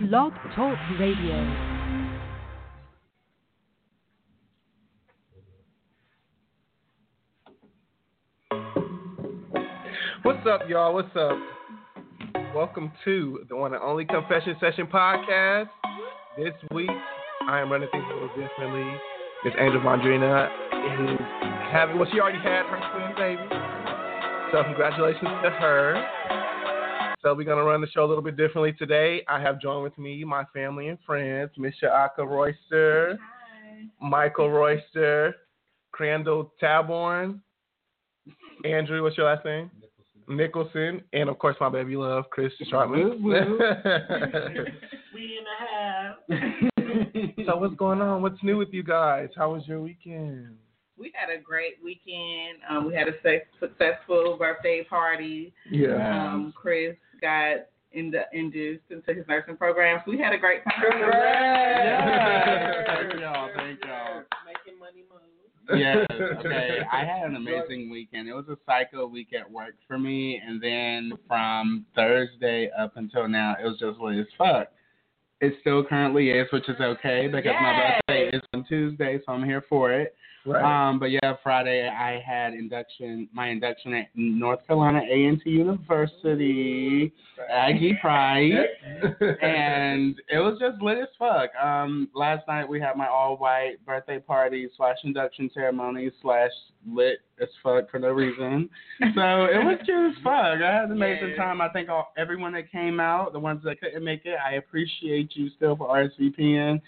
Blog Talk Radio. What's up, y'all? What's up? Welcome to the one and only Confession Session podcast. This week, I am running things a little differently. Miss Angel Mondrina is having, well, she already had her twin baby. So, congratulations to her. So, we're going to run the show a little bit differently today. I have joined with me my family and friends, Miss Shaaka Royster, Michael Royster, Crandall Taborn, Andrew, what's your last name? Nicholson, and of course my baby love, Chris Charlotte. We in the half. so what's going on? What's new with you guys? How was your weekend? we had a great weekend. Um, we had a successful birthday party. Yeah. Um, Chris got in induced into his nursing program. So we had a great time. Congrats! Thank y'all. Thank y'all. Making money move. Yes. Okay. I had an amazing weekend. It was a psycho week at work for me, and then from Thursday up until now, it was just lit as fuck. It still currently is, which is okay because my birthday is on Tuesday, so I'm here for it. Right. Um, but yeah, Friday I had induction, my induction at North Carolina A and T University, Aggie Pride, and it was just lit as fuck. Um, last night we had my all white birthday party slash induction ceremony slash lit as fuck for no reason. So it was cute as fuck. I had an amazing Yeah. time. I think all, everyone that came out, the ones that couldn't make it, I appreciate you still for RSVPing.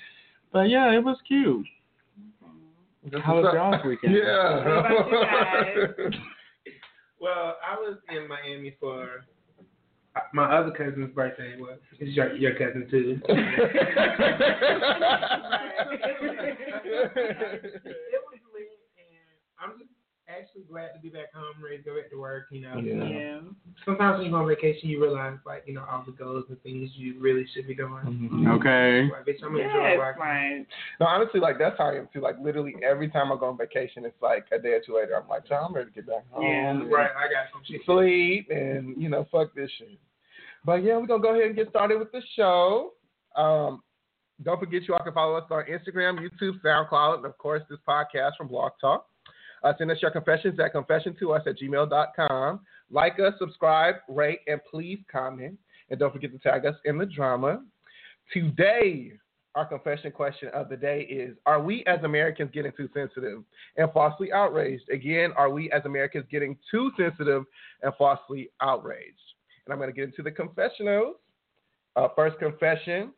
But yeah, it was cute. That's How was what's up. y'all's weekend? Yeah. What about you guys? Well, I was in Miami for uh, my other cousin's birthday. Was it's your your cousin too? it was lit, and I'm just actually glad to be back home, ready to go back to work. You know, Yeah. Yeah. sometimes when you go on vacation, you realize like you know all the goals and things you really should be doing. Mhm. Okay. Like, bitch, I'm gonna Yes, enjoy work. right. No, honestly, like that's how I am too. Like literally every time I go on vacation, it's like a day or two later, I'm like, "Child, I'm ready to get back home. Yeah, and Right, I got some shit. Sleep and you know, fuck this shit. But yeah, we're gonna go ahead and get started with the show. Um, don't forget you all can follow us on Instagram, YouTube, SoundCloud, and of course this podcast from Blog Talk. Uh, send us your confessions at confession2us at gmail.com. Like us, subscribe, rate, and please comment. And don't forget to tag us in the drama. Today, our confession question of the day is Are we as Americans getting too sensitive and falsely outraged? Again, are we as Americans getting too sensitive and falsely outraged? And I'm going to get into the confessionals. Uh, first confession.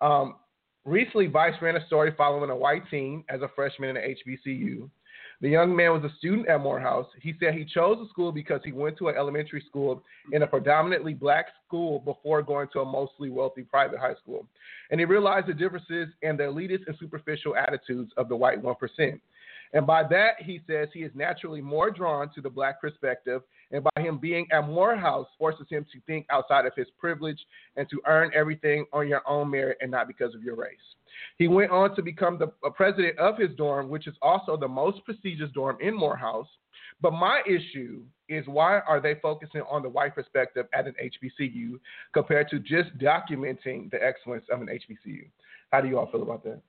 Um, recently, Vice ran a story following a white teen as a freshman in HBCU. The young man was a student at Morehouse. He said he chose the school because he went to an elementary school in a predominantly black school before going to a mostly wealthy private high school. And he realized the differences and the elitist and superficial attitudes of the white 1%. And by that, he says he is naturally more drawn to the black perspective, and by him being at Morehouse forces him to think outside of his privilege and to earn everything on your own merit and not because of your race. He went on to become the president of his dorm, which is also the most prestigious dorm in Morehouse. But my issue is why are they focusing on the white perspective at an HBCU compared to just documenting the excellence of an HBCU? How do you all feel about that?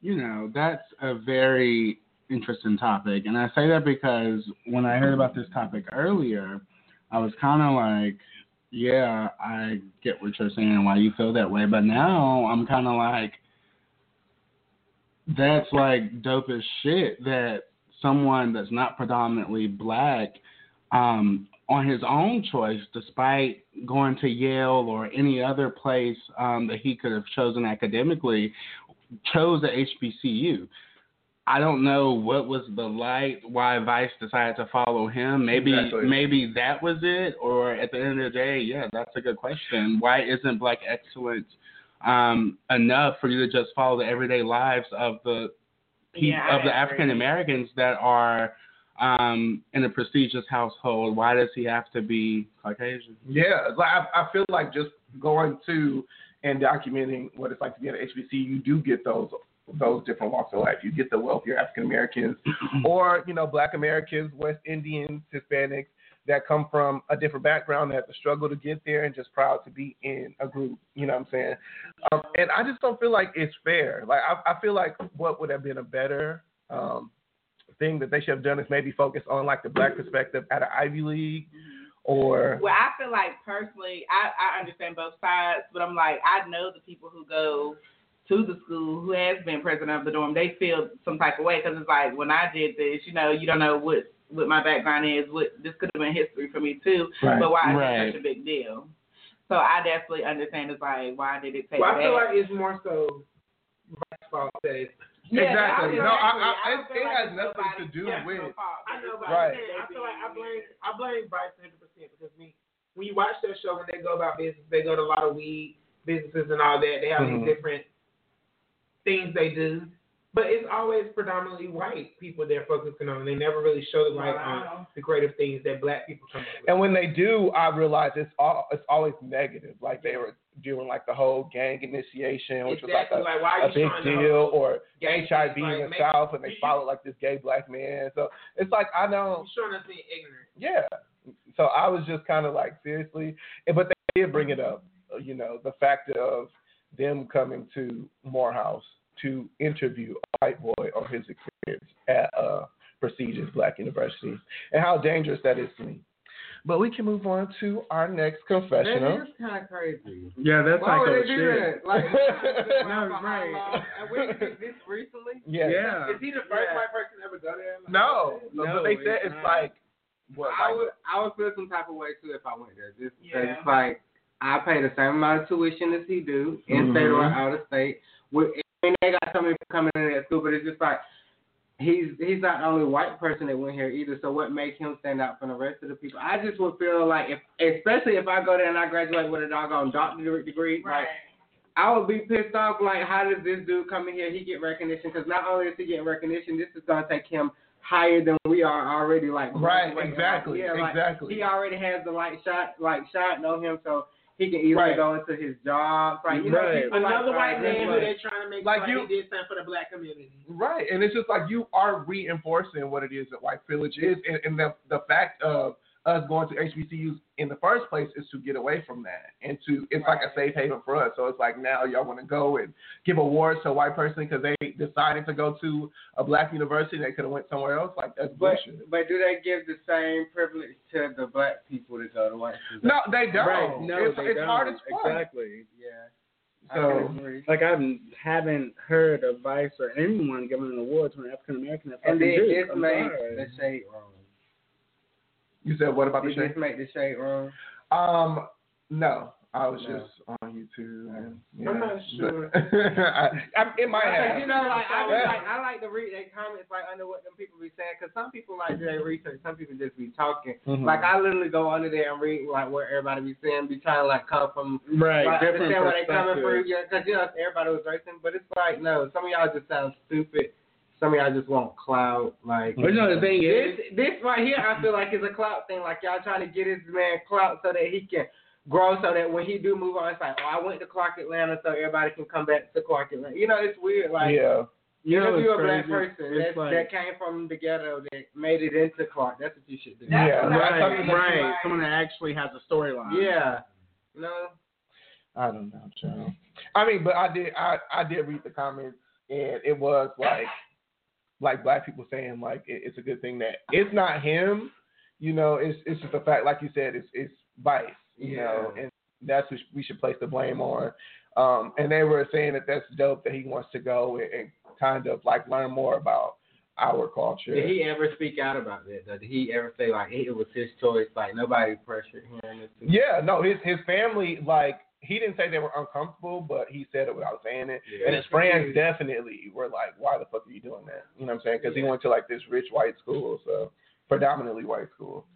You know, that's a very interesting topic. And I say that because when I heard about this topic earlier, I was kind of like, yeah, I get what you're saying and why you feel that way. But now I'm kind of like, that's like dope as shit that someone that's not predominantly black, um, on his own choice, despite going to Yale or any other place um, that he could have chosen academically, chose the HBCU. I don't know what was the light why Vice decided to follow him. Maybe Exactly. maybe that was it. Or at the end of the day, yeah, that's a good question. Why isn't Black Excellence um, enough for you to just follow the everyday lives of the pe- Yeah, I of the. African Americans that are um, in a prestigious household? Why does he have to be Caucasian? Yeah, like I, I feel like just going to and documenting what it's like to be at an HBC, you do get those those different walks of life. You get the wealthier African Americans, or you know, Black Americans, West Indians, Hispanics that come from a different background that have to struggle to get there and just proud to be in a group. You know what I'm saying? Um, and I just don't feel like it's fair. Like I, I feel like what would have been a better um, thing that they should have done is maybe focus on like the black perspective at an Ivy League or Well, I feel like personally, I, I understand both sides, but I'm like, I know the people who go to the school who has been president of the dorm, they feel some type of way because it's like when I did this, you know, you don't know what what my background is. What this could have been history for me too, Right. but why is Right. it such a big deal? So I definitely understand. It's like, why did it take Well, I that? feel like it's more so Vice fault that it's Yeah, Exactly. No, I- I- don't it- it like has it's nothing to do personal with- fault, I know, but Right. I'm I feel like I blame I blame Vice 100 percent because me when you watch their show when they go about business, they go to a lot of weed businesses and all that. They have Mhm. these different things they do, but it's always predominantly white people they're focusing on. They never really show the light on the creative things that black people come up with. And when they do, I realize it's all it's always negative. Like they were doing like the whole gang initiation, which exactly was like like, why a, are a big deal, or gang HIV thing, in the South, and they followed like this gay black man. So it's like I know, You're showing us being ignorant. yeah. So I was just kind of like seriously, but they did bring it up. You know, the fact of them coming to Morehouse to interview a white boy on his experience at a prestigious black university and how dangerous that is to me. But we can move on to our next confessional. That is kind of crazy. Yeah, that's Why like would a they do that? Like, No, no, right. And when did this recently? Yeah. Yeah. Is he the first Yeah. white person to ever go there? No, No, but they said it's it's like what? I Like, would, I would feel some type of way too if I went there. Just Yeah. it's like I pay the same amount of tuition as he do, in mm-hmm. state or out of state. With, I mean, they got so many people coming into that school, but it's just like he's he's not the only white person that went here either. So what makes him stand out from the rest of the people? I just would feel like if, especially if I go there and I graduate with a doggone doctorate degree, Right. like I would be pissed off. Like, how does this dude come in here? He get recognition because not only is he getting recognition, this is gonna take him higher than we are already. Like, Right, graduating. exactly, yeah, like, exactly. He already has the light shot, like shot on him, so he can easily Right. go into his job. Like, you know, Right. people Another that, white man who they're trying to make Like like you- he did something for the black community. right, and it's just like you are reinforcing what it is that white privilege is, and, and the the fact of us going to HBCUs in the first place is to get away from that and to it's like a safe haven for us. So it's like now y'all want to go and give awards to a white person because they decided to go to a black university they could have went somewhere else. Like that's But bullshit. but do they give the same privilege to the black people that go to white schools? No, they don't. Right. No, it's, they it's don't. hard as fuck. Exactly. Yeah. So can. Like I haven't heard of Vice or anyone giving an award to an African American and fucking then Duke. this I'm made the shade wrong. You said what about the Did shade? this make the shade wrong? Um, no, I was No. just on YouTube. And, I'm not sure. I, I, it might Because, have. you know, like I was Yeah. like, I like to read their comments, like under what them people be saying, because some people like do their research, some people just be talking. Mhm. Like I literally go under there and read like what everybody be saying, be trying to like come from right, like, different understand where they coming from, perspectives. yeah, because you know everybody was racing, but it's like no, some of y'all just sound stupid. Some of y'all just want clout, like But you know the thing is, this. This right here, I feel like is a clout thing. Like y'all trying to get this man clout so that he can grow, so that when he do move on, it's like, oh, I went to Clark Atlanta, so everybody can come back to Clark Atlanta. You know, it's weird. Like, yeah. you know, if you're a black crazy? person that, like- that came from the ghetto that made it into Clark, that's what you should do. Yeah. what right, I'm right. Someone that actually has a storyline. Yeah. You know. I don't know, Joe. I mean, but I did. I I did read the comments, and it was like, like black people saying like it, it's a good thing that it's not him. You know, it's it's just a fact, like you said, it's it's Vice. You know, and that's what we should place the blame on. Um, and they were saying that that's dope that he wants to go and, and kind of like learn more about our culture. Did he ever speak out about that? Though? Did he ever say like it was his choice? Like nobody pressured him. Yeah, no, his his family like he didn't say they were uncomfortable, but he said it without saying it. Yeah, and his friends definitely were like, "Why the fuck are you doing that?" You know what I'm saying? Because he went to like this rich white school, so predominantly white school.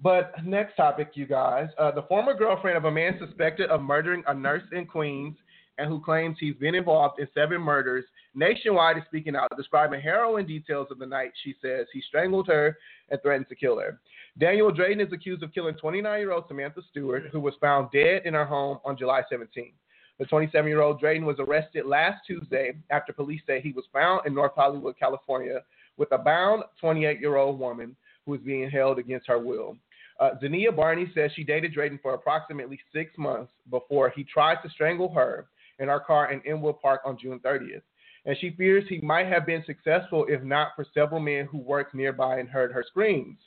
But next topic, you guys. Uh, the former girlfriend of a man suspected of murdering a nurse in Queens and who claims he's been involved in seven murders nationwide is speaking out, describing harrowing details of the night. She says he strangled her and threatened to kill her. Daniel Drayton is accused of killing 29 year old Samantha Stewart, who was found dead in her home on July 17th. The 27 year old Drayton was arrested last Tuesday after police say he was found in North Hollywood, California, with a bound 28 year old woman who was being held against her will. Uh, Zania Barney says she dated Drayton for approximately six months before he tried to strangle her in our car in Inwood Park on June 30th. And she fears he might have been successful if not for several men who worked nearby and heard her screams.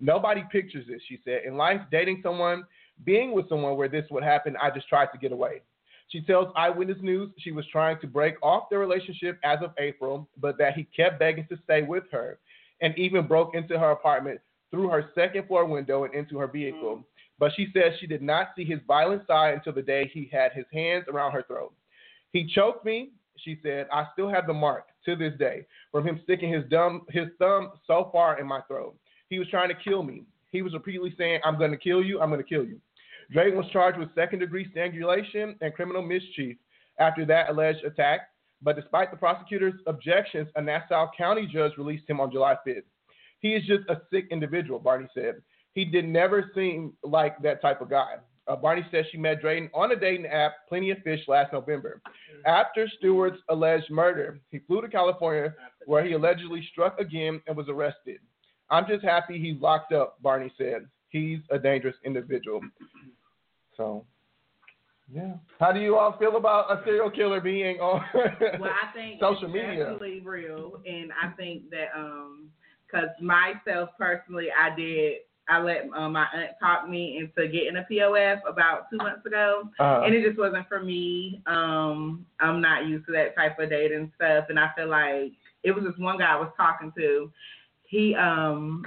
Nobody pictures this, she said. In life, dating someone, being with someone where this would happen, I just tried to get away. She tells Eyewitness News she was trying to break off their relationship as of April, but that he kept begging to stay with her and even broke into her apartment through her second floor window and into her vehicle. Mm. But she says she did not see his violent side until the day he had his hands around her throat. He choked me, she said. I still have the mark to this day from him sticking his, dumb, his thumb so far in my throat. He was trying to kill me. He was repeatedly saying, I'm going to kill you, I'm going to kill you. Drayton was charged with second degree strangulation and criminal mischief after that alleged attack. But despite the prosecutor's objections, a Nassau County judge released him on July 5th. He is just a sick individual, Barney said. He did never seem like that type of guy. Uh, Barney says she met Drayton on a dating app, Plenty of Fish, last November. After Stewart's alleged murder, he flew to California where he allegedly struck again and was arrested. I'm just happy he's locked up, Barney said. He's a dangerous individual. So, yeah. How do you all feel about a serial killer being on well, I think social media? definitely real, and I think that um, because myself personally, I did. I let uh, my aunt talk me into getting a POF about two months ago, Uh-huh. and it just wasn't for me. Um, I'm not used to that type of dating stuff, and I feel like it was this one guy I was talking to. He um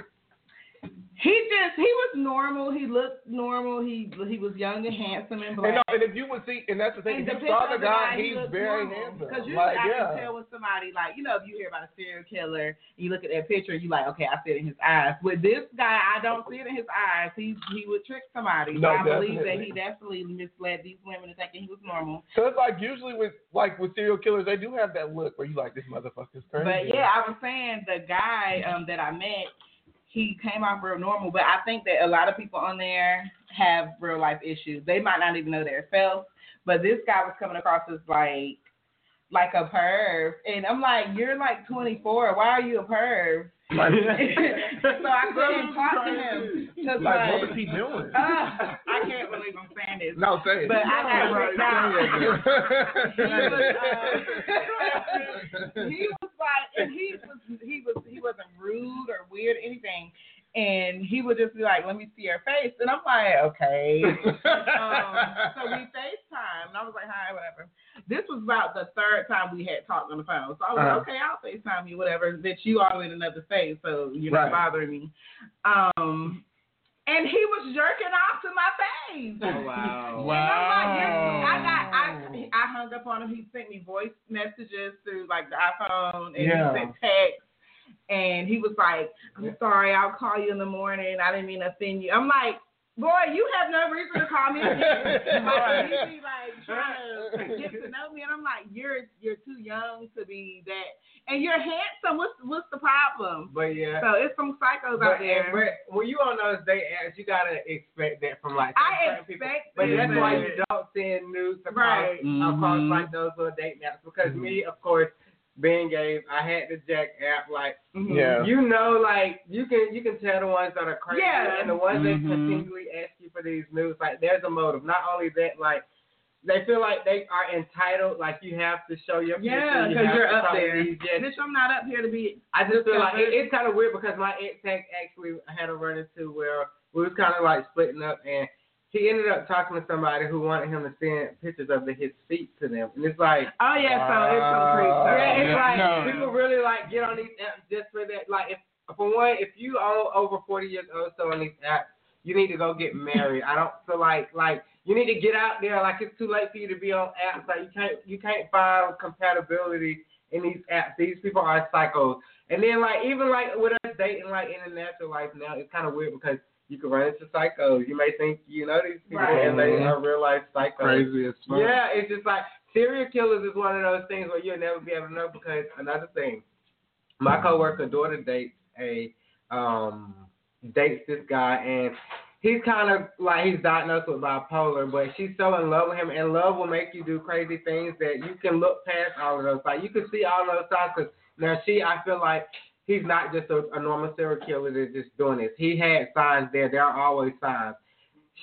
he just he was normal. He looked normal. He he was young and handsome and black. And, no, and if you would see, and that's the thing, And if you saw the guy, he he's very normal. handsome. Because usually like, I yeah. can tell when somebody like you know if you hear about a serial killer, you look at that picture, you like okay, I see it in his eyes. With this guy, I don't see it in his eyes. He he would trick somebody. No, so I believe that he definitely misled these women into thinking he was normal. So it's like usually with like with serial killers, they do have that look where you like this motherfucker's crazy. But yeah, I was saying the guy um, that I met, he came off real normal. But I think that a lot of people on there have real life issues. They might not even know their self. But this guy was coming across as like like a perv, and I'm like, you're like 24. Why are you a perv? so I couldn't talk to him like, like, what was he doing? uh, Believe I'm saying this. no, say it. But I got Right, say he was like, and he was he was he wasn't rude or weird or anything, and he would just be like, "Let me see your face," and I'm like, "Okay." um, so we FaceTime, and I was like, "Hi, whatever." This was about the third time we had talked on the phone, so I was Uh-huh. like, "Okay, I'll FaceTime you, whatever." That you are in another state, so you're not bothering me. Um, and he was jerking off to my face. Oh, wow. And I'm like, you're- I got, I, I hung up on him. He sent me voice messages through like the iPhone, and Yeah. he sent text. And he was like, "I'm sorry, I'll call you in the morning. I didn't mean to offend you." I'm like, "Boy, you have no reason to call me again." like, he be like trying to get to know me, and I'm like, "You're you're too young to be that, and you're handsome. What's what's the problem?" But yeah. So it's some psychos But, out there. but when you on those date apps, you gotta expect that from like I certain people. expect But it, that's why you don't send news across, Right. across Mhm. like those little date apps. Because me, of course, being gay, I had the Jack app. Like Mhm. Yeah. you know, like you can you can tell the ones that are crazy Yeah. and the ones that Mhm. continually ask you for these news. Like there's a motive. Not only that, like. They feel like they are entitled, like you have to show your. Yeah, because have you're up there. these, yes, Bitch, I'm not up here to be. I just feel like it, it's kind of weird because my ex ex actually had a run into where we was kind of like splitting up, and he ended up talking to somebody who wanted him to send pictures of the, his feet to them, and it's like. Oh yeah, so it's so uh, creep. Wow. Yeah, it's Yeah, like no. people really like get on these apps just for that. Like, if for one, if you are over forty years old, so on these apps, you need to go get married. I don't feel like like you need to get out there. Like it's too late for you to be on apps. Like you can't you can't find compatibility in these apps. These people are psychos. And then like even like with us dating like in the natural life now, it's kind of weird because you can run into psychos. You may think you know these people Right. and they are real life psychos. Crazy as fuck. Yeah, it's just like serial killers is one of those things where you'll never be able to know because another thing, my coworker daughter dates a um dates this guy and he's kind of like he's diagnosed with bipolar, but she's so in love with him, and love will make you do crazy things that you can look past all of those. Like you can see all those signs. Cause now she, I feel like he's not just a, a normal serial killer that's just doing this. He had signs there. There are always signs.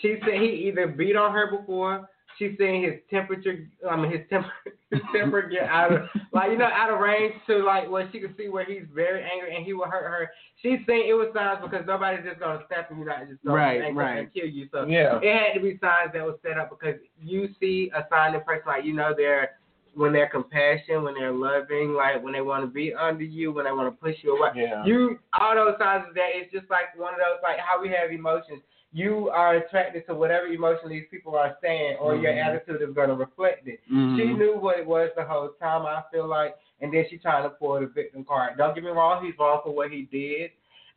She said he either beat on her before. She's saying his temperature, I mean his temper, his temper get out of like you know out of range to like where she can see where he's very angry and he will hurt her. She's saying it was signs because nobody's just gonna step and you not just gonna Right, right. and kill you. So Yeah. it had to be signs that was set up because you see a sign in person like you know they're when they're compassion, when they're loving, like when they want to be under you, when they want to push you away. Yeah. You all those signs of that. It's just like one of those like how we have emotions. You are attracted to whatever emotion these people are saying, or your Mhm. attitude is going to reflect it. Mhm. She knew what it was the whole time. I feel like, and then she trying to pull the victim card. Don't get me wrong, he's wrong for what he did,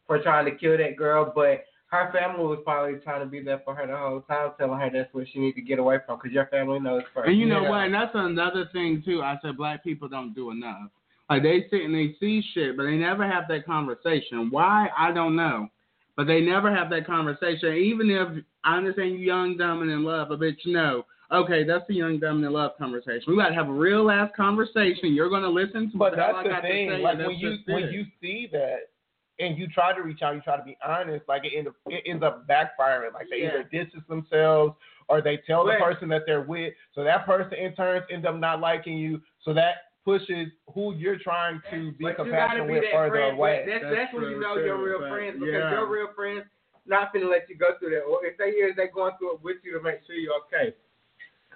for trying to kill that girl, but her family was probably trying to be there for her the whole time, telling her that's what she need to get away from, because your family knows first. And you know Yeah. what? And that's another thing too. I said black people don't do enough. Like they sit and they see shit, but they never have that conversation. Why? I don't know. But they never have that conversation. Even if I understand you young, dumb, and in love, but bitch, no. Okay, that's the young, dumb, and in love conversation. We gotta have a real ass conversation. You're gonna listen to But what the hell that's I the got to thing. say, Like when you when you see that and you try to reach out, you try to be honest, like it ends up it ends up backfiring. Like they Yeah. either distance themselves or they tell the person that they're with. So that person in turn ends up not liking you. So that pushes who you're trying to be But compassionate be with further friend. away. That's, That's that's, when you know too, your real friends because yeah. your real friends not gonna let you go through that. Or if they is, they're going through it with you to make sure you're okay.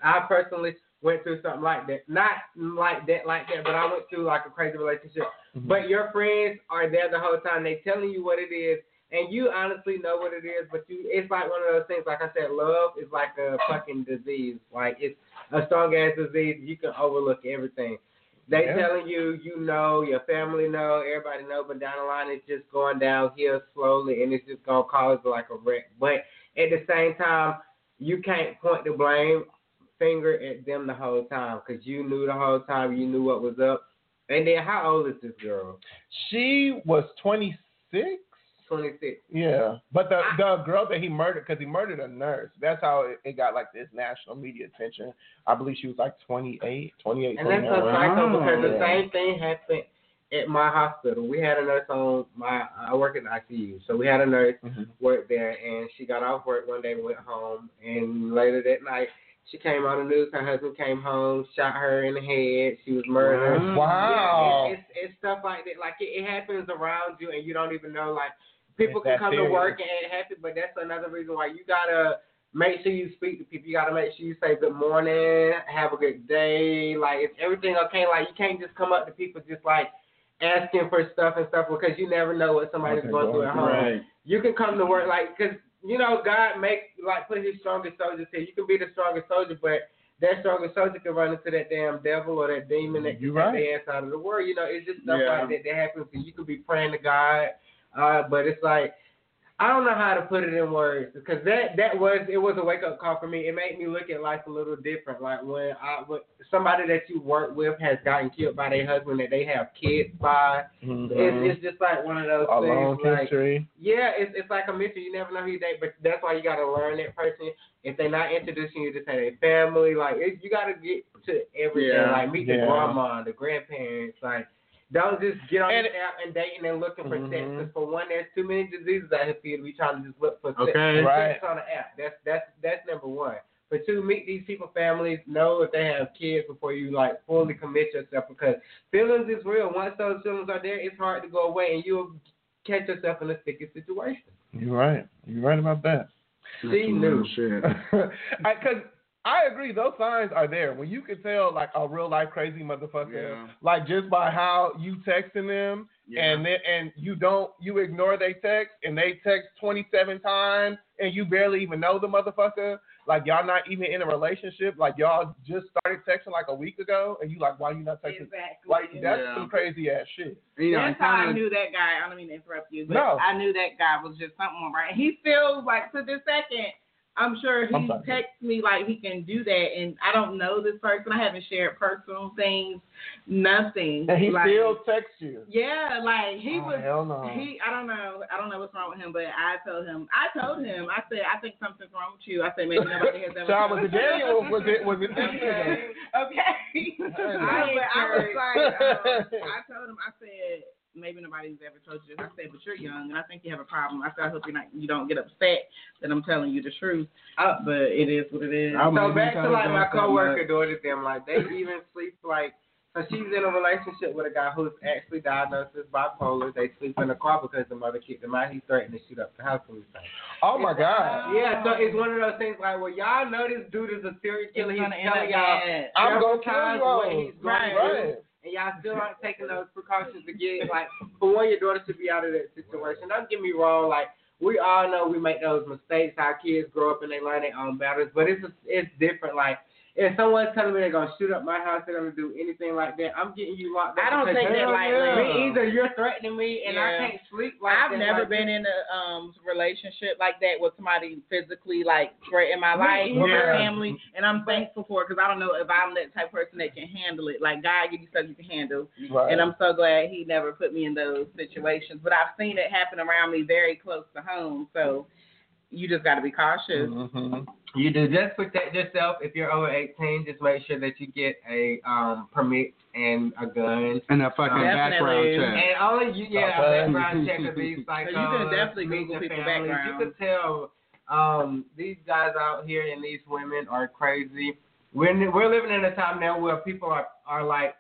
I personally went through something like that. Not like that, like that, but I went through like a crazy relationship. Mm-hmm. But your friends are there the whole time. They telling you what it is, and you honestly know what it is. But you, it's like one of those things. Like I said, love is like a fucking disease. Like it's a strong ass disease. You can overlook everything. They Yeah. telling you, you know, your family know, everybody know, but down the line it's just going downhill slowly, and it's just gonna cause like a wreck. But at the same time, you can't point the blame finger at them the whole time because you knew the whole time, you knew what was up. And then, how old is this girl? She was 26. 26. Yeah, but the the girl that he murdered, because he murdered a nurse. That's how it, it got like this national media attention. I believe she was like 28, 28. And that's so 29. psycho because the Yeah. same thing happened at my hospital. We had a nurse on my. I work in the ICU, so we had a nurse Mhm. work there, and she got off work one day, went home, and later that night she came on the news. Her husband came home, shot her in the head. She was murdered. Wow. Yeah, it's, it's, it's stuff like that. Like it, it happens around you, and you don't even know. Like people It's can come to work and it happy, but that's another reason why you gotta make sure you speak to people. You gotta make sure you say good morning, have a good day. Like is everything okay? Like you can't just come up to people just like asking for stuff and stuff because you never know what somebody's Okay, going go through at home Right. you can come to work like because you know God make like put His strongest soldiers here. You can be the strongest soldier, but that strongest soldier can run into that damn devil or that demon that You can right. the ass out of the world. You know, it's just stuff Yeah. like that that happens. And you could be praying to God, uh, but it's like I don't know how to put it in words because that that was it was a wake up call for me. It made me look at life a little different. Like when I when somebody that you work with has gotten killed by their husband that they have kids by. Mhm. It's, it's just like one of those a things. long like, history. yeah, it's it's like a mystery. You never know who you date, but that's why you gotta learn that person. If they're not introducing you to say their family, like it, you gotta get to everything. Yeah. Like meet the Yeah. grandma, the grandparents. Like don't just get on And- this app and dating and looking for sex. Mhm. Because for one, there's too many diseases out here for you to be trying to just look for sex. Okay. Right. sex on the app. That's that's that's number one. For two, meet these people, families, know if they have kids before you like fully commit yourself because feelings is real. Once those feelings are there, it's hard to go away, and you'll catch yourself in a sticky situation. You're right. You're right about that. She knew. Shit. Because I agree. Those signs are there. When you can tell, like a real life crazy motherfucker, Yeah. like just by how you texting them, Yeah. and then and you don't you ignore they text, and they text twenty seven times, and you barely even know the motherfucker. Like y'all not even in a relationship. Like y'all just started texting like a week ago, and you like, why you not texting? Exactly. Like that's Yeah. some crazy ass shit. You know, That's and how I kinda- knew that guy. I don't mean to interrupt you, but No. I knew that guy was just something right. He still like to this second. I'm sure I'm he texts me like he can do that, and I don't know this person. I haven't shared personal things, nothing. And he like, still texts you. yeah, like he Oh, was. hell no. He, I don't know, I don't know what's wrong with him, but I told him, I told him, I said, I think something's wrong with you. I said maybe nobody has ever. Told was it Daniel or was it was it nigga? okay. I, I was like, um, I told him, I said, maybe nobody's ever told you this. I said, but you're young, and I think you have a problem. I said, I hope you're not, you don't get upset that I'm telling you the truth. Uh, but it is what it is. I So back to like my coworker much. daughters, them like they even sleep like. So she's in a relationship with a guy who's actually diagnosed with bipolar. They sleep in the car because the mother kicked him out. He threatened to shoot up the house when he's. Oh my god. Yeah, so it's one of those things like, well, y'all know this dude is a serial killer. He's gonna end telling up y'all bad. I'm gonna kill you all. what he's going Right. to Right. And y'all still aren't taking those precautions get like, for one, your daughter should be out of that situation. Don't get me wrong, like. We all know we make those mistakes. Our kids grow up and they learn their own battles, but it's it's different. Like if someone's telling me they're gonna shoot up my house, they're gonna do anything like that, I'm getting you locked up. I don't because take that hell lightly. Me either. You're threatening me, and I can't sleep like I've never like been this. in a um relationship like that with somebody physically like threatening my Me life or my family, and I'm thankful for it because I don't know if I'm that type of person that can handle it. Like God give you stuff you can handle, Right. and I'm so glad He never put me in those situations. But I've seen it happen around me very close to home, so you just got to be cautious. Mhm. You do just protect yourself. If you're over 18, just make sure that you get a um permit and a gun. And a fucking Definitely. background check. And only you, yeah, Okay. a background check of these So you can uh, definitely meet Google your people's background. You can tell um these guys out here and these women are crazy. We're we're living in a time now where people are are like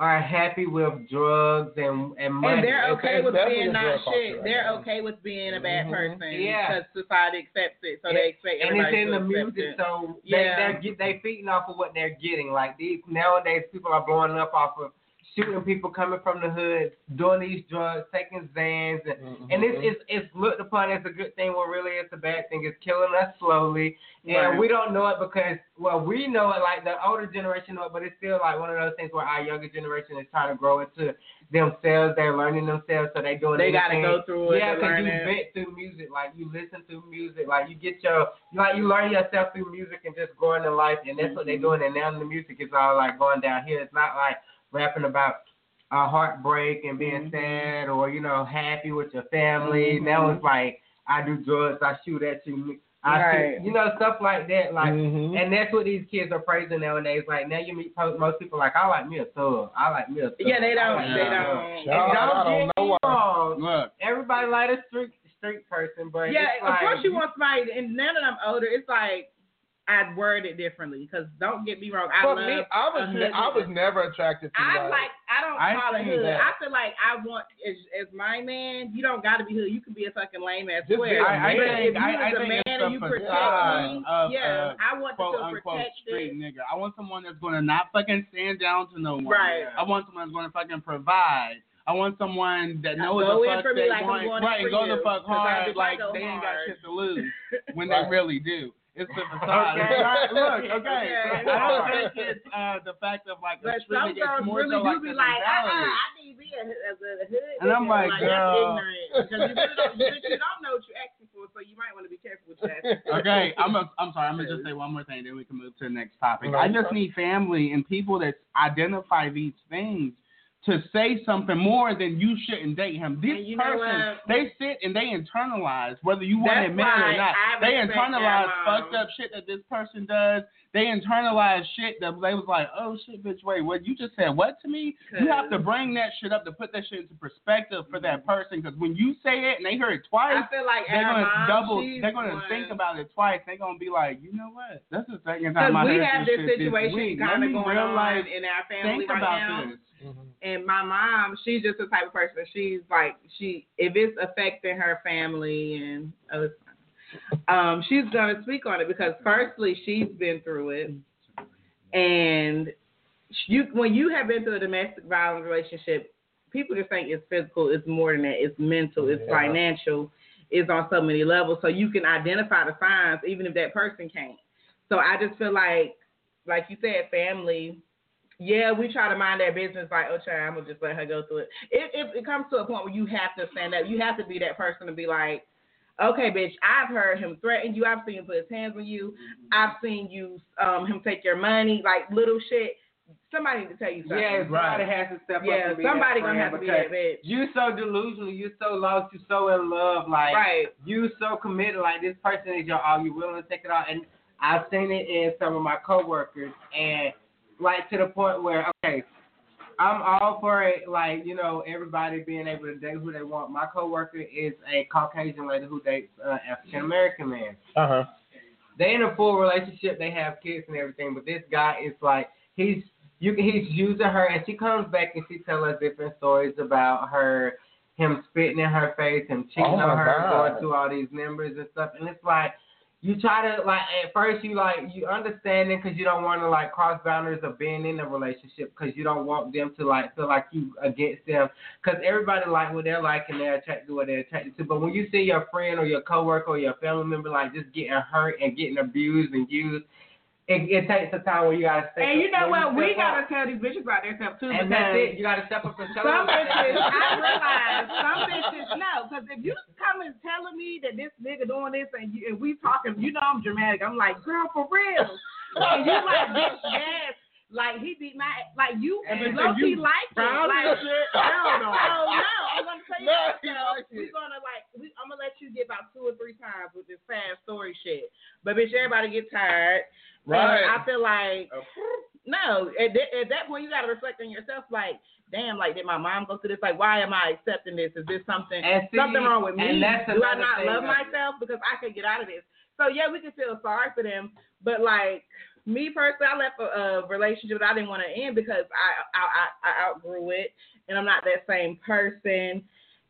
are happy with drugs and and money. And they're okay it's with being not shit. right They're now. okay with being a bad Mhm. person Yeah. because society accepts it, so And- they expect and it's in the music, it. so Yeah. they they're they feeding off of what they're getting. Like these nowadays, people are blowing up off of shooting people coming from the hood, doing these drugs, taking Xans, and, Mhm. and it's, it's it's looked upon as a good thing. When really it's a bad thing. It's killing us slowly, and Right. we don't know it because well, we know it. Like the older generation know it, but it's still like one of those things where our younger generation is trying to grow into themselves. They're learning themselves, so they doing They got to go through it Yeah, because you vet through music, like you listen through music, like you get your, like you learn yourself through music and just growing in life, and that's what they're doing. And now the music is all like going down here. It's not like rapping about a heartbreak and being sad or you know happy with your family. Now it's like I do drugs, I shoot at you, I Right. shoot, you know stuff like that. Like Mhm. and that's what these kids are praising nowadays. Like now you meet po- most people like I like me a thug. I like me a thug. Yeah, they don't. like They don't. And don't don't get know me wrong. Look, Everybody like a street street person, but Yeah, it's of course you want somebody. And now that I'm older, it's like I'd word it differently. Because don't get me wrong, I For love. me, I was a I was never attracted to I like, like. I don't I call it hood. that. I feel like I want as as my man. You don't got to be hood. You can be a fucking lame ass Just square. be a I, I but think, if you I, was I a think man it's and you protect me, of yeah, uh, I want to quote feel unquote street protected. nigga. I want someone that's gonna not fucking stand down to no one. Right. I want someone that's gonna fucking provide. I want someone that knows Go the in fuck for me they like want. going right, for go you, the fuck 'cause I hard like they ain't got shit to lose when they really do. It's the facade. Okay. Right, Look, okay. Okay. I don't think it's uh, the fact of like But a street some nigga. It's girls more really so like do be the like, uh, uh, mentality. I need me a, as a hood. And I'm nigga. like, that's girl. ignorant because you really don't, you, you don't know what you're asking for, so you might want to be careful with that. okay, I'm a, I'm sorry. I'm gonna just say one more thing, then we can move to the next topic. No, I just okay. need family and people that identify these things to say something more than you shouldn't date him. This person, they sit and they internalize whether you want to admit it or not. I They internalize fucked up shit that this person does. They internalize shit that they was like, oh shit, bitch, wait, what you just said? What to me? You have to bring that shit up to put that shit into perspective for that mm-hmm. person. Because when you say it and they hear it twice, I feel like they're gonna mom, double. They're gonna one- think about it twice. They're gonna be like, you know what? That's the second Because time I we heard have this shit situation week. kind Let of going realize, on in our family think right about now. this. Mm-hmm. And my mom, she's just the type of person. She's like, she if it's affecting her family and it's um, she's gonna speak on it because firstly, she's been through it, and you when you have been through a domestic violence relationship, people just think it's physical. It's more than that. It's mental. It's Yeah. financial. It's on so many levels. So you can identify the signs even if that person can't. So I just feel like, like you said, family. Yeah, we try to mind their business. Like, oh, child, I'm gonna just let her go through it. If, it. it comes to a point where you have to stand up. You have to be that person to be like, okay, bitch, I've heard him threaten you. I've seen him put his hands on you. I've seen you, um, him take your money, like little shit. Somebody need to tell you something. Yeah, somebody has to step up. Yeah, and somebody gonna have to be because that bitch. You so delusional. You so lost. You so in love. Like Right. you so committed. Like this person is your all. You willing to take it all. And I've seen it in some of my coworkers, and like to the point where okay, I'm all for it. Like you know, everybody being able to date who they want. My coworker is a Caucasian lady who dates uh, African American man Uh huh. they in a full relationship, they have kids and everything, but this guy is like he's you he's using her and she comes back and she tells us different stories about her him spitting in her face and cheating Oh, on her, God. going through all these numbers and stuff, and it's like you try to like at first you like you understand it because you don't want to like cross boundaries of being in a relationship because you don't want them to like feel like you against them because everybody like what they're like and they're attracted to what they're attracted to. But when you see your friend or your coworker or your family member like just getting hurt and getting abused and used, it, it takes a time where you gotta step. And you know what? We gotta tell these bitches about themselves too. And that's it. You gotta step up and show Some them. bitches, I realize some bitches no, because if you come and telling me that this nigga doing this and, you, and we talking, you know I'm dramatic. I'm like, girl, for real. and you like, bitch, yes. Like he beat my like you And low key you like it. Like shit? Hell no. Oh no, I'm gonna tell you No, what, he though. like it. We're gonna like we, I'm gonna let you get about two or three times with this fast story shit. But bitch, everybody get tired. And Right. I feel like no, at, that- at that point you gotta reflect on yourself. Like, damn, like did my mom go through this? Like, why am I accepting this? Is this something see, something wrong with me? and that's Do I not love of it. myself because I could get out of this? So yeah, we can feel sorry for them, but like me personally, I left a, a relationship that I didn't want to end because I, I I I outgrew it, and I'm not that same person.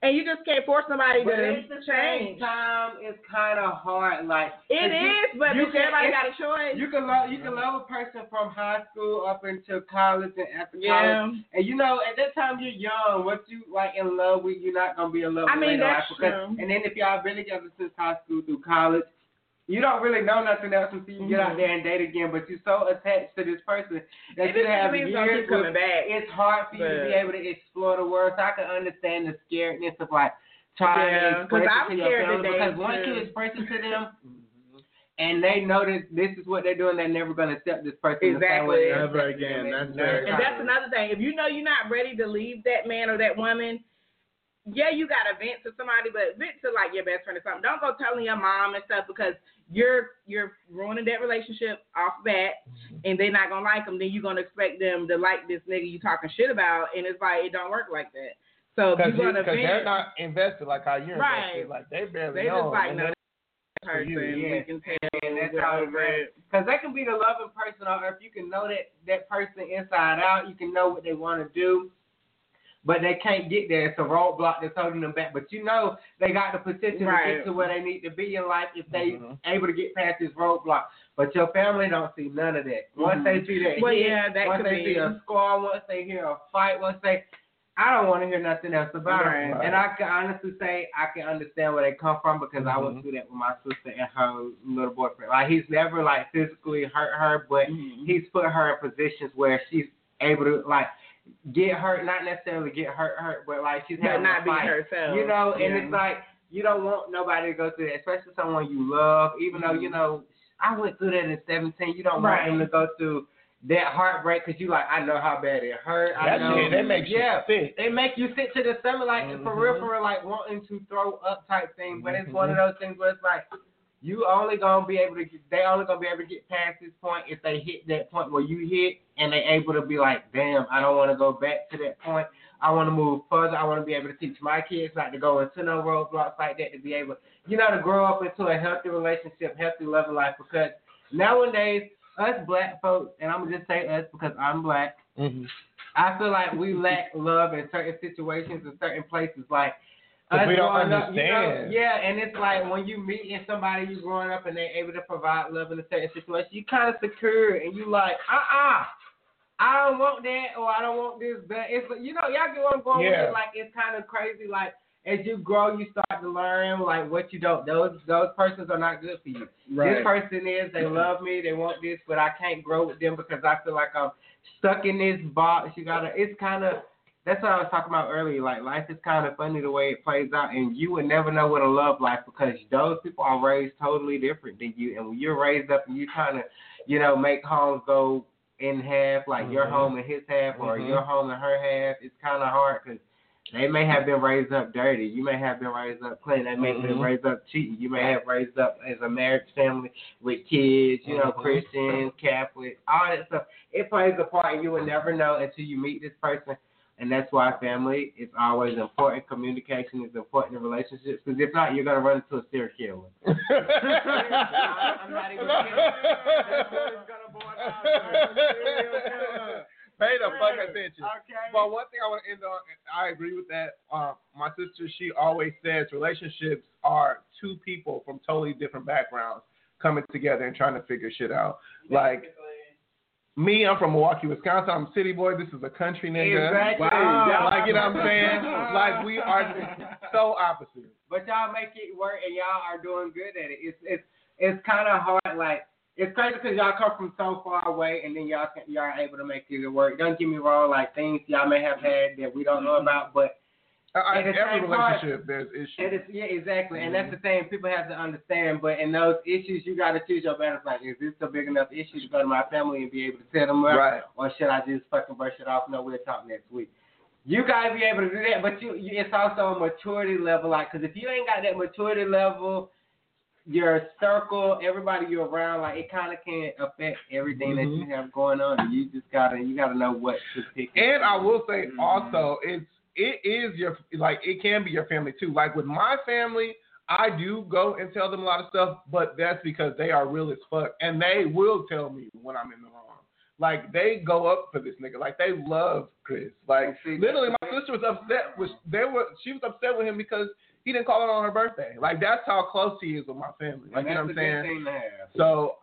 And you just can't force somebody But to change. time, it's kind of hard. Like It you- but you can- everybody got a choice. You can love you can love a person from high school up into college and after Yeah. college. And you know, at that time you're young. What you like in love with, you're not gonna be in love I mean, later that's life. Because, true. And then if y'all been together since high school through college, you don't really know nothing else until you get out Mhm. there and date again. But you're so attached to this person that It you have years don't coming back. It's hard for you to be able to explore the world. So I can understand the scaredness of like trying Yeah, to 'cause express I it to your scared family today, because once you too. express it to them and they know that this is what they're doing, they're never gonna accept this person the same way. Exactly. Never again. That's Never And that's another thing. If you know you're not ready to leave that man or that woman, yeah, you gotta vent to somebody, but vent to like your best friend or something. Don't go telling your mom and stuff because you're you're ruining that relationship off bat, mm-hmm. and they're not gonna like them. Then you're gonna expect them to like this nigga you talking shit about, and it's like it don't work like that. So Because they're not invested like how you're Right. invested. Like they barely they know. just like no person. you, We yeah. can tell. And that's how it over goes. it. Because they can be the loving person on earth. You can know that that person inside out. You can know what they want to do, but they can't get there. It's a roadblock that's holding them back. But you know they got the potential to get to where they need to be in life if they Mhm. able to get past this roadblock. But your family don't see none of that. Once Mhm. they see that, Well, hit, yeah, that once could they be. see a score, once they hear a fight, once they I don't want to hear nothing else about Right. it. And I can honestly say I can understand where they come from because I Mhm. went through that with my sister and her little boyfriend. Like he's never like physically hurt her, but Mhm. he's put her in positions where she's able to like get hurt, not necessarily get hurt, hurt, but like she's But having not a fight. herself. You know, and Yeah. it's like you don't want nobody to go through that, especially someone you love. Even though you know, I went through that at 17. You don't Right. want them to go through that heartbreak because you like, I know how bad it hurt. I That know. shit, that makes you yeah. sick. They make you sit to the stomach, like for real, Mhm. for real, like wanting to throw up type thing. But it's one of Mhm. those things where it's like you only gonna be able to, get, they only gonna be able to get past this point if they hit that point where you hit, and they able to be like, damn, I don't want to go back to that point. I want to move further. I want to be able to teach my kids not to go into no roadblocks like that. To be able, you know, to grow up into a healthy relationship, healthy loving life. Because nowadays, us black folks, and I'm gonna just say us because I'm black. Mm-hmm. I feel like we lack love in certain situations in certain places. Like we don't growing up, you know, understand. yeah, and it's like when you meet in somebody you growing up and they're able to provide love in a certain situation, you kind of secure and you like, uh uh I don't want that or I don't want this. But it's you know y'all get what I'm going Yeah. with. It. Like it's kind of crazy. Like as you grow, you start to learn like what you don't. Those those persons are not good for you. This person is. They love me. They want this, but I can't grow with them because I feel like I'm stuck in this box. You gotta. It's kind of. That's what I was talking about earlier. Like life is kind of funny the way it plays out, and you would never know what a love life because those people are raised totally different than you. And when you're raised up and you kind of, you know, make homes go in half, like your Mhm. home and his half, or Mhm. your home and her half, it's kind of hard because they may have been raised up dirty. You may have been raised up clean. They may have been Mhm. raised up cheating. You may have raised up as a marriage family with kids, you know, Mhm. Christians, Catholics, all that stuff. It plays a part, and you will never know until you meet this person. And that's why family is always important. Communication is important in relationships because if not, you're gonna run into a serial killer. I'm not even kidding. That's what it's gonna boil down to. Pay the fuck attention. Okay. But one thing I want to end on, and I agree with that. Uh, my sister, she always says relationships are two people from totally different backgrounds coming together and trying to figure shit out. Like me, I'm from Milwaukee, Wisconsin. I'm a city boy. This is a country nigga. Exactly. Wow. Y'all- Like you know what I'm saying? like we are so opposite. But y'all make it work, and y'all are doing good at it. It's it's it's kind of hard. Like it's crazy because y'all come from so far away, and then y'all can, y'all are able to make it work. Don't get me wrong. Like things y'all may have had that we don't know about, but I, I, every same time- relationship, there's issues. it is yeah exactly, and Mm-hmm. that's the thing people have to understand. But in those issues, you got to choose your battles. Like, is this a big enough issue to go to my family and be able to tell them up, Right. or should I just fucking brush it off? No, we'll talk next week. You gotta be able to do that, but you, you it's also a maturity level. Like, cause if you ain't got that maturity level, your circle, everybody you're around, like it kind of can affect everything Mhm. that you have going on. You just gotta, you gotta know what to pick. And I will say Mhm. also, it's it is your like it can be your family too. Like with my family, I do go and tell them a lot of stuff, but that's because they are real as fuck, and they will tell me when I'm in the wrong. Like they go up for this nigga. Like they love Chris. Like See, literally, my sister was upset. With, they were she was upset with him because he didn't call her on her birthday. Like that's how close he is with my family. Like you know what I'm saying? So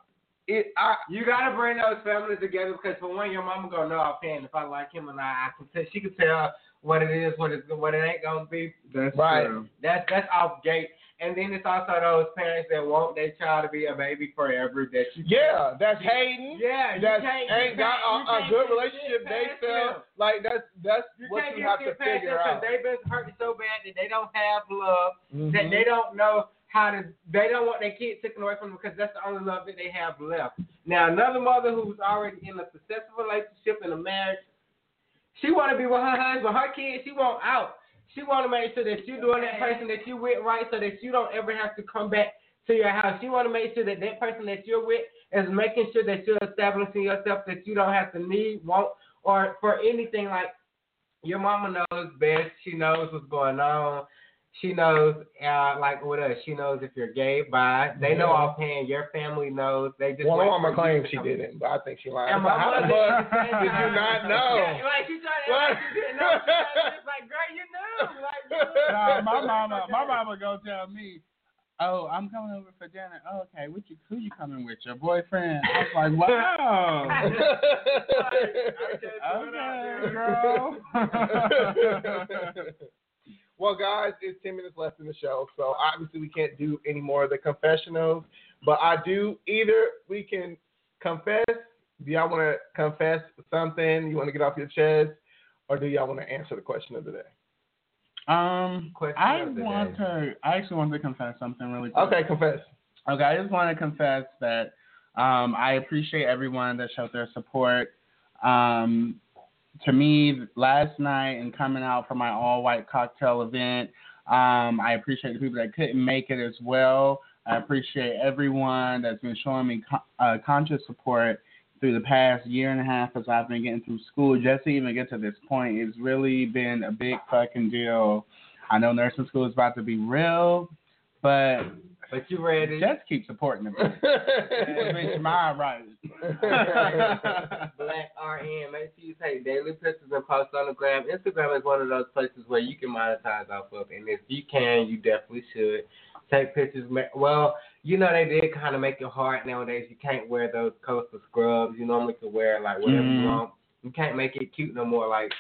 it I You gotta bring those families together because for one, your mama gonna know offhand if I like him or not. I can tell, she can tell what it is, what it's what it ain't gonna be. That's Right. true. That's that's off gate. And then it's also those parents that want their child to be a baby forever. That you yeah, that's hating. yeah, that's that ain't got a, a good relationship. They feel like that's that's You what you have to figure past them out. they've been hurt so bad that they don't have love. That Mhm. they don't know how to. They don't want their kids taken away from them because that's the only love that they have left. Now another mother who's already in a successful relationship in a marriage, she want to be with her husband. Her kids, she want out. She want to make sure that you're doing that person that you with right, so that you don't ever have to come back to your house. She want to make sure that that person that you're with is making sure that you're establishing yourself, that you don't have to need, want, or for anything like your mama knows best. She knows what's going on. She knows, uh, like with us, she knows if you're gay, bi. They know Yeah. offhand. Your family knows. They just Well, mama claims she didn't, but I think she lied. And my mother fuck at the same did you not know? Yeah, like she tried to like she didn't know. She tried to act like, girl, you knew. Like, Nah, my mama, my mama gonna tell me, "Oh, I'm coming over for dinner." Oh, okay, what you, who you coming with? Your boyfriend? I was like, "Wow." okay, girl. Well, guys, it's 10 minutes left in the show, so obviously we can't do any more of the confessionals. But I do either we can confess. Do y'all want to confess something you want to get off your chest, or do y'all want to answer the question of the day? um, Question I want day. to. I actually want to confess something really quick. Okay, confess. Okay, I just want to confess that um, I appreciate everyone that showed their support. Um, to me, last night and coming out for my all white cocktail event, um, I appreciate the people that couldn't make it as well. I appreciate everyone that's been showing me uh, conscious support through the past year and a half as I've been getting through school. Just to even get to this point, it's really been a big fucking deal. I know nursing school is about to be real, but But you ready? Just keep supporting the bitch. my right. Black RN. Make sure you take daily pictures and post on the gram. Instagram is one of those places where you can monetize off of, and if you can, you definitely should take pictures. Well, you know they did kind of make it hard nowadays. You can't wear those colorful scrubs. You normally could wear like whatever you Mhm. want. You can't make it cute no more. Like.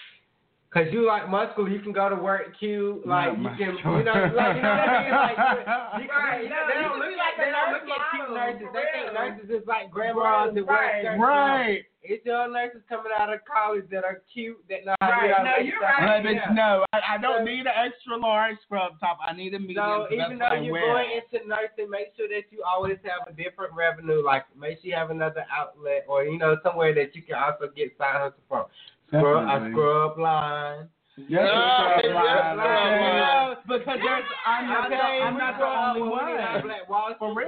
Cause you like muscle, you can go to work cute, like you can, you know, like you know what I mean, like you, you Right, you know, they don't look like they don't look at cute nurses. They think nurses is like grandmas that wear Right, skirts. right. It's your nurses coming out of college that are cute that know how to Right, do no, you're right. But Yeah. no, I, I don't need an extra large scrub top. I need a medium. So even though that's what I you're wear. going into nursing, make sure that you always have a different revenue. Like make sure you have another outlet or you know somewhere that you can also get side hustle from. Scrub, a Definitely. scrub line. Yes, Yeah, yes, line, line. line. Because there's, I'm not, the, I'm not the only when we one. Black Wall For real.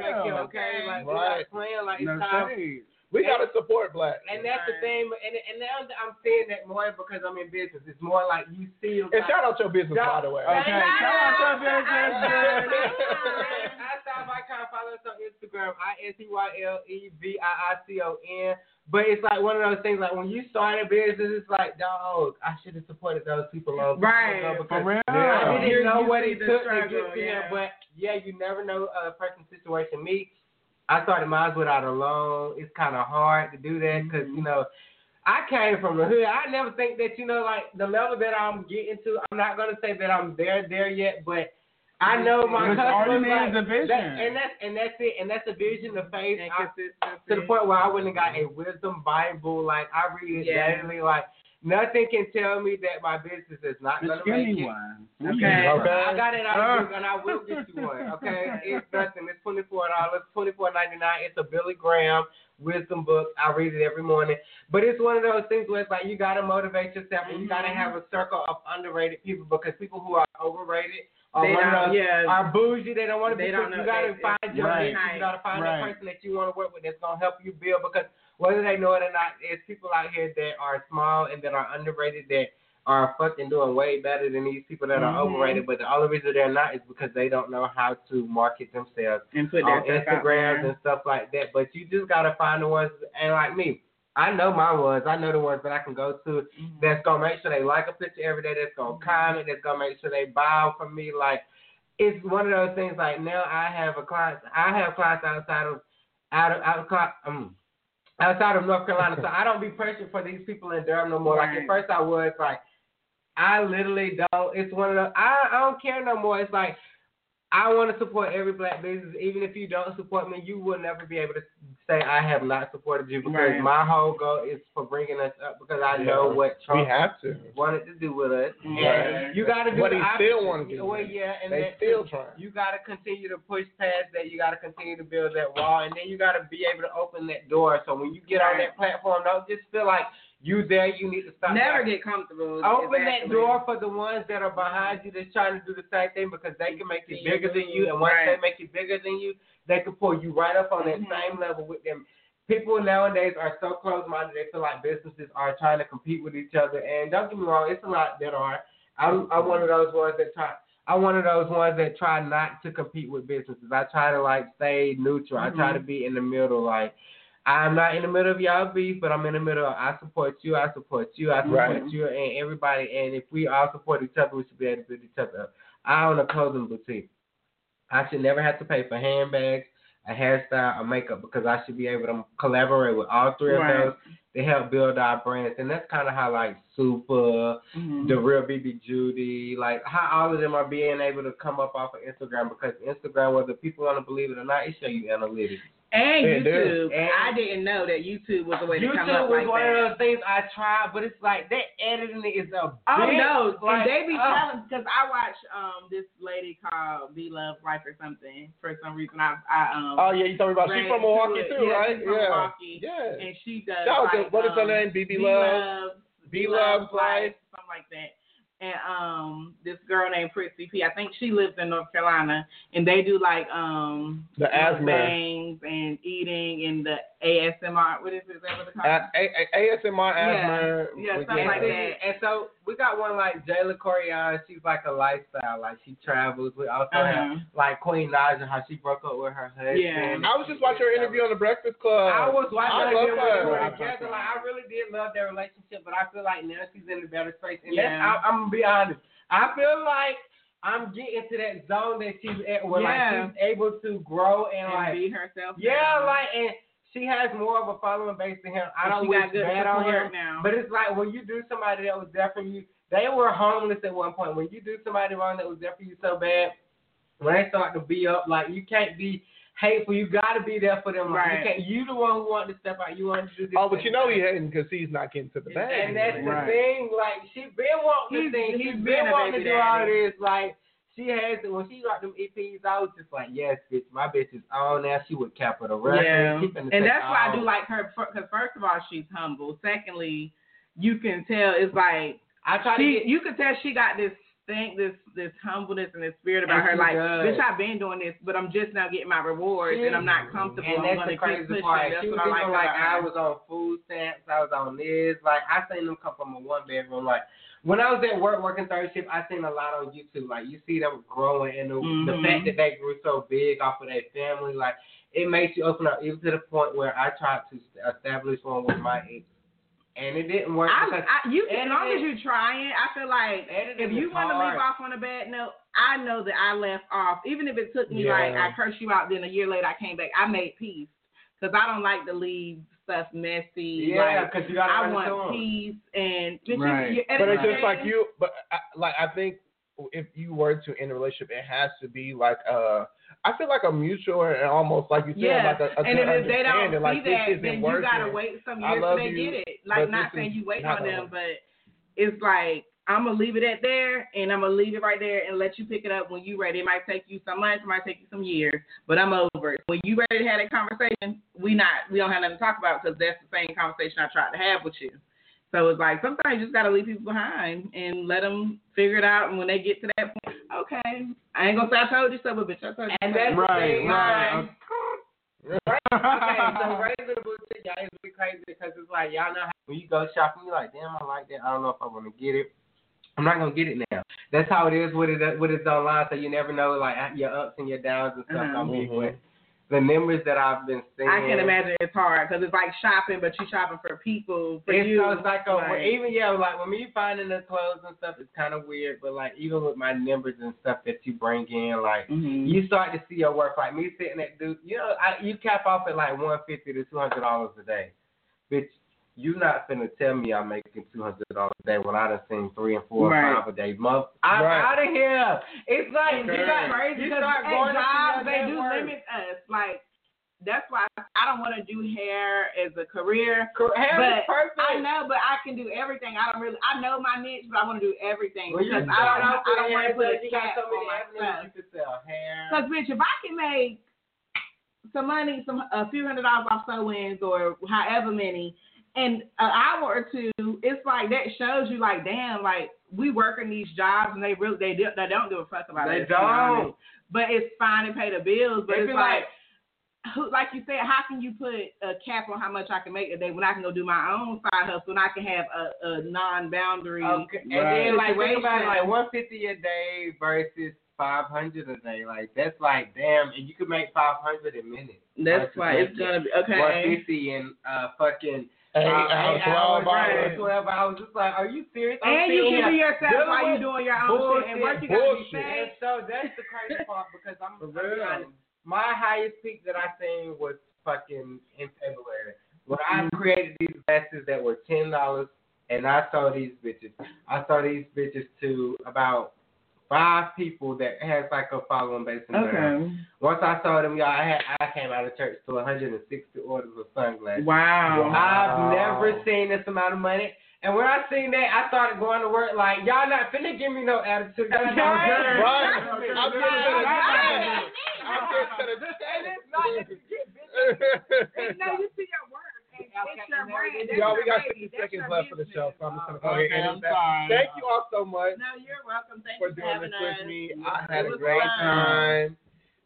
okay? Like we're Right. not playing like it's No time shade. we gotta support black. And that's the thing, and and now that I'm seeing that more because I'm in business. It's more like you see. And shout out your business, by the way. Okay, shout out to business. I stop by kind follow us on Instagram, I S E Y L E V I I C O N. But it's like one of those things. Like when you start a business, it's like, dog, I should have supported those people long time Right. For real. I didn't You- know you what it the took to get to yeah. here. But yeah, you never know a person's situation. Me, I started mine without a loan. It's kind of hard to do that because you know. I came from the hood. I never think that you know, like the level that I'm getting to. I'm not gonna say that I'm there, there yet, but I know my But all customers. Like, a vision. that, and that's and that's it. And that's a vision, the faith. And I- to the point where I went and got a wisdom Bible. Like I read it Yeah. daily. Like nothing can tell me that my business is not gonna give make it. one. Okay. Okay. I got it out of book and I will get you one. Okay, it's nothing. It's twenty four dollars, twenty four ninety nine. It's a Billy Graham wisdom book. I read it every morning. But it's one of those things where it's like you gotta motivate yourself and you gotta Mm-hmm. have a circle of underrated people because people who are overrated are They don't- those yeah. are bougie. They don't want to be. They don't You know gotta that- find your Right. niche. You gotta find Right. that person that you want to work with that's gonna help you build because whether they know it or not, there's people out here that are small and that are underrated that are fucking doing way better than these people that are Mhm. overrated. But the only reason they're not is because they don't know how to market themselves and put on Instagrams and stuff like that. But you just gotta find the ones and like me. I know my ones. I know the ones that I can go to that's gonna make sure they like a picture every day, that's gonna comment, that's gonna make sure they buy from me. Like it's one of those things like now I have a client I have clients outside of out of out of um outside of North Carolina. so I don't be pressured for these people in Durham no more. Like at first I was like I literally don't it's one of the I, I don't care no more. It's like I want to support every black business. Even if you don't support me, you will never be able to say I have not supported you because Right. my whole goal is for bringing us up because I know Yeah. what We Trump have to. wanted to do with us. Right. And you got to do What the he opposite. still wanna do. Well, yeah, and They still trying. You got to continue to push past that. You got to continue to build that wall, and then you got to be able to open that door. So when you get on that platform, don't just feel like you there. You need to stop. Never there. get comfortable. Open that door for the ones that are behind you that's trying to do the same thing because they can make it bigger than you, and once Right. they make it bigger than you, they can pull you right up on that Mhm. same level with them. People nowadays are so close-minded; they feel like businesses are trying to compete with each other. And don't get me wrong, it's a lot that are. I'm, I'm one of those ones that try. I'm one of those ones that try not to compete with businesses. I try to like stay neutral. I try to be in the middle. Like I'm not in the middle of y'all beef, but I'm in the middle. Of, I support you. I support you. I support Right. you, and everybody. And if we all support each other, we should be able to build each other up. I own a clothing boutique. I should never have to pay for handbags, a hairstyle, a makeup because I should be able to collaborate with all three of Right. those to help build our brands. And that's kind of how like Super, Mhm. the real BB Judy, like how all of them are being able to come up off of Instagram because Instagram, whether people want to believe it or not, it show you analytics. And it. YouTube. And- I didn't know that YouTube was a way to come up like that. YouTube up was like one of those things I tried, but it's like that editing is a Oh big, no! like, and they be uh, telling because I watch um this lady called Be Love Life or something for some reason. I I um Oh yeah, you talking about she ran from Milwaukee into it. too, Yeah, right? she's from yeah. Milwaukee. Yeah. and she does Shout out to- like what is her um, name? BB Love? B Love Life. something like that. and um this girl named Prissy P. I think she lives in North Carolina, and they do like um The asthma. bangs and eating and the ASMR. What is it? Is that what it's called? A- A- A- ASMR asthma. Yeah, with- something and, like that. and so we got one like Jayla Koriyan. She's like a lifestyle. Like she travels. We also have Uh-huh. like Queen Naija, how she broke up with her husband. Yeah. I was just watching her interview on the Breakfast Club. I was watching I them love when her. they were together. Like I really did love their relationship, but I feel like now she's in a better space. And Yeah. I, I'm gonna be honest. I feel like I'm getting to that zone that she's at, where Yeah. like she's able to grow and, and like be herself. yeah, now. like and she has more of a following base than him. I don't she wish got good bad on support him, now. but it's like when you do somebody that was there for you. They were homeless at one point. When you do somebody wrong that was there for you so bad, when they start to be up, like you can't be hateful. You got to be there for them. Like, Right. You can't. You the one who want to step out. You want to do this. Oh, but you know he thing. hating because he's not getting to the bag. And that's the thing. Like she been wanting He's- this thing. he's He's been been wanting to baby do all this. Like she has it when she got them EPs. I was just like, yes, bitch. My bitch is on now. She with Capitol Records. Yeah, and that's why I do like her because first of all she's humble. Secondly, you can tell it's like I try to she, get. you can tell she got this thing, this this humbleness and this spirit about her. Like, does. bitch, I've been doing this, but I'm just now getting my rewards, and I'm not comfortable. And that's the crazy part. That's She what I like. like I was on food stamps. I was on this. Like I seen them come from a one bedroom. Like when I was at work working third shift, I seen a lot on YouTube. Like you see them growing, and the, the Mhm. fact that they grew so big off of their family, like it makes you open up. Even to the point where I tried to establish one with my ex, and it didn't work. I, I, you, as long as you're trying, I feel like if you want to leave off on a bad note, I know that I left off. Even if it took me Yeah. like I cursed you out, then a year later I came back. I made peace because I don't like to leave stuff messy. Yeah, like, because you got I to want peace and but Right. you- But it's just like you. But I, like I think if you were to end a relationship, it has to be like uh I feel like a mutual and almost like you said, Yeah, like a, a and good if they don't understanding. see Like this that, isn't then you working. gotta wait some I years love till they you, get it. Like not saying you wait not on them, but it's like I'm gonna leave it at there, and I'm gonna leave it right there and let you pick it up when you're ready. It might take you some months, it might take you some years, but I'm over it. When you ready to have that conversation, we not we don't have nothing to talk about because that's the same conversation I tried to have with you. So it's like sometimes you just gotta leave people behind and let them figure it out. And when they get to that point, okay, I ain't gonna say I told you so, but bitch, I told you. And so. that's the Right, thing, right. like, okay, so raising the boutique, y'all is really crazy because it's like y'all know how when you go shopping, you're like, damn, I like that. I don't know if I want to get it. I'm not gonna get it now. That's how it is with it with it's online. So you never know like your ups and your downs and stuff. Uh-huh. gonna be with the numbers that I've been seeing. I can imagine it's hard because it's like shopping, but you're shopping for people. For It's, you, so it's like, a, like- even yeah, like when me finding the clothes and stuff, it's kind of weird. But like even with my numbers and stuff that you bring in, like Mhm. you start to see your work. Like me sitting at dude, you know, I, you cap off at like one fifty to two hundred dollars a day, bitch. You not finna tell me I'm making two hundred dollars a day when I done seen three and four Right. and five a day. Month, I'm Right. out of here. It's like And you got crazy you because start at going to see jobs they do worth. limit us. Like that's why I don't want to do hair as a career. Hair but is perfect. I know, but I can do everything. I don't really. I know my niche, but I want to do everything When you because I don't. off I don't want to put a you cap so on my avenues stuff. you can sell hair. Because bitch, if I can make some money, some a few hundred dollars off sew-ins or however many, in an hour or two, it's like that shows you like, damn, like we working these jobs and they really they do, they don't give a fuck about it. They us, you know don't. But it's fine to pay the bills. But They it's like. like- Who, like you said, how can you put a cap on how much I can make a day when I can go do my own side hustle and I can have a, a non-boundary Okay, and Right. then like think about it, like one fifty a day versus five hundred a day. Like that's like damn, and you could make five hundred a minute. That's why it's gonna be okay. fifty in uh fucking Eight hours, eight hours, 12 hours. right, twelve hours. It's like, are you serious? I'm And you can be yourself dealing while you with doing your own shit and work. You gotta be bullshit. safe. And so that's the crazy part because I'm, For I'm being honest. My highest peak that I seen was fucking in February. When I Mm-hmm. created these glasses that were ten dollars and I sold these bitches. I sold these bitches to about five people that has like a following base in there. Okay. Once I sold them, y'all, I had I came out of church to 160 orders of sunglasses. Wow. I've never seen this amount of money. And when I seen that, I started going to work like, y'all not finna give me no attitude. Y'all not Right. Right. I'm I'm just just gonna- gonna- I'm just gonna- And it's not just get bitches. And no, you see your work. And Y'all, we got 60 seconds left for the show, so I'm just gonna go ahead Okay, and I'm sorry. Thank you all so much No, you're welcome. Thank for you doing this us. with me. I had a great fun. time.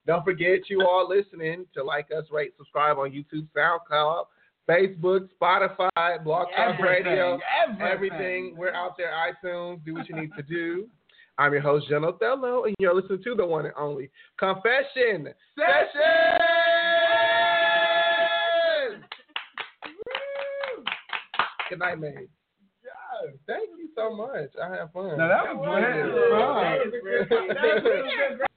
Don't forget, you all listening, to like us, rate, subscribe on YouTube, SoundCloud, Facebook, Spotify, Blog Talk Radio, Everything. everything. We're out there, iTunes. Do what you need to do. I'm your host, Jen Othello, and you're listening to the one and only Confession Session. Good night, man. Yeah, thank you so much. I had fun. No, that was great. Fun. That was fun.